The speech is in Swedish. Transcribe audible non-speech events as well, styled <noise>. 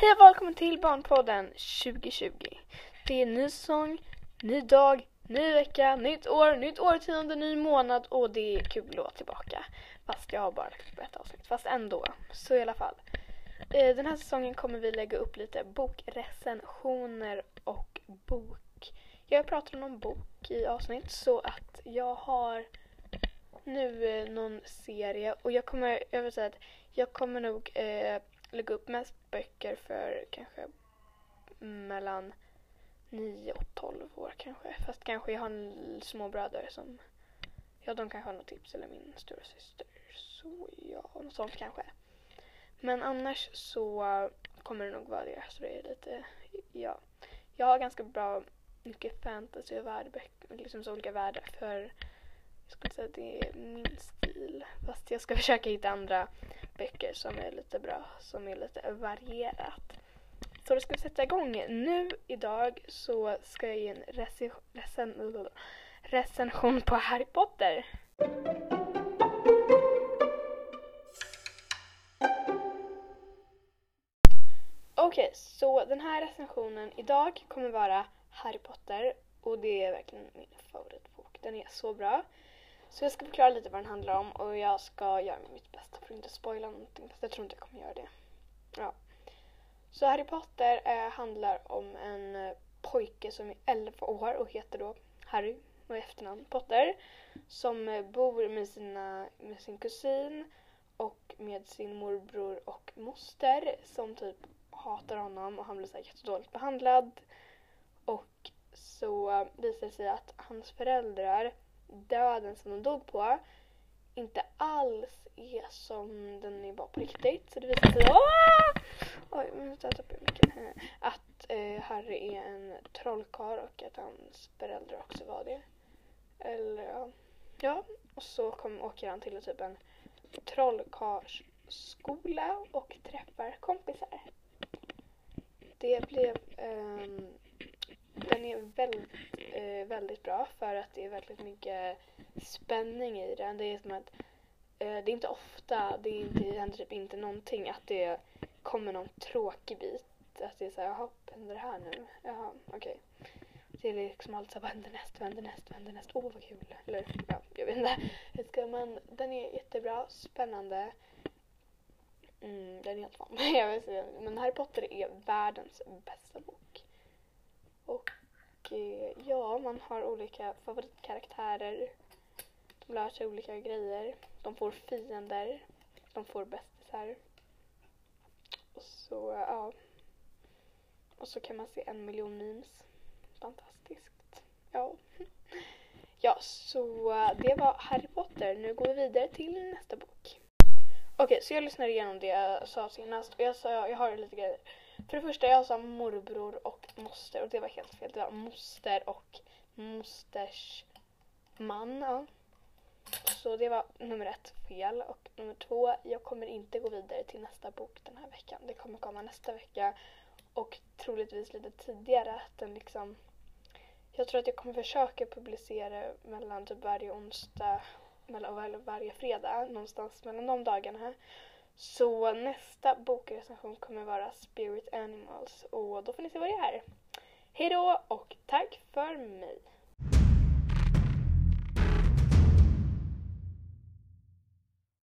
Hej och välkommen till Barnpodden 2020. Det är ny säsong, ny dag, ny vecka, nytt år, nytt årtionde, ny månad och det är kul att vara tillbaka. Fast jag har bara lagt upp ett avsnitt, fast ändå. Så i alla fall. Eh, den här säsongen kommer vi lägga upp lite bokrecensioner och bok. Jag pratar om bok i avsnitt så att jag har nu eh, någon serie och jag kommer, jag vill säga att jag kommer nog eh, lägga upp mest böcker för kanske mellan 9 och 12 år kanske. Fast kanske jag har en små bröder som, ja de kanske har något tips eller min stora syster. Så ja, något sånt kanske. Men annars så kommer det nog vara det. Så det är lite, ja. Jag har ganska bra mycket fantasy och värdeböcker, liksom så olika världar för jag skulle säga att det är min stil. Fast jag ska <laughs> försöka hitta andra böcker som är lite bra, som är lite varierat. Så då ska vi sätta igång. Nu idag så ska jag ge en reci- recen- recension på Harry Potter. Okej, så den här recensionen idag kommer vara Harry Potter och det är verkligen min favoritbok. Den är så bra. Så jag ska förklara lite vad den handlar om och jag ska göra mitt bästa för att inte spoila någonting. Fast jag tror inte jag kommer göra det. Ja. Så Harry Potter eh, handlar om en eh, pojke som är 11 år och heter då Harry och efternamn Potter. Som eh, bor med, sina, med sin kusin och med sin morbror och moster som typ hatar honom och han blir så här jättedåligt behandlad. Och så eh, visar det sig att hans föräldrar döden som de dog på inte alls är som den var på riktigt. Så det visar sig Åh! Oj, nu jag mycket. Att eh, Harry är en trollkarl och att hans föräldrar också var det. Eller ja. Ja, och så kom, åker han till typ en trollkarlsskola och träffar kompisar. Det blev ehm, den är väldigt, eh, väldigt bra för att det är väldigt mycket spänning i den. Det är som att eh, det är inte ofta, det, är inte, det händer typ inte någonting att det kommer någon tråkig bit. Att det är såhär, jaha, händer det här nu? Jaha, okej. Det är liksom alltid såhär, vad händer näst, vad händer näst, vad händer näst? Åh, oh, vad kul. Eller, ja, jag vet inte. Jag ska, men den är jättebra, spännande. Mm, den är helt van. <laughs> Men Harry Potter är världens bästa bok. Eh, ja, man har olika favoritkaraktärer. De lär sig olika grejer. De får fiender. De får bästisar. Och så, ja. Och så kan man se en miljon memes. Fantastiskt. Ja. <laughs> Ja, så eh, det var Harry Potter. Nu går vi vidare till nästa bok. Okej, så jag lyssnade igenom det jag sa senast och jag sa, jag har lite grejer. För det första, jag sa morbror och moster och det var helt fel. Det var moster och mosters man. Ja. Så det var nummer ett fel. Och nummer två, jag kommer inte gå vidare till nästa bok den här veckan. Det kommer komma nästa vecka och troligtvis lite tidigare. Att den liksom, jag tror att jag kommer försöka publicera mellan typ varje onsdag mellan var, varje fredag, någonstans mellan de dagarna. Så nästa bokrecension kommer vara Spirit Animals och då får ni se vad det är. Hejdå och tack för mig!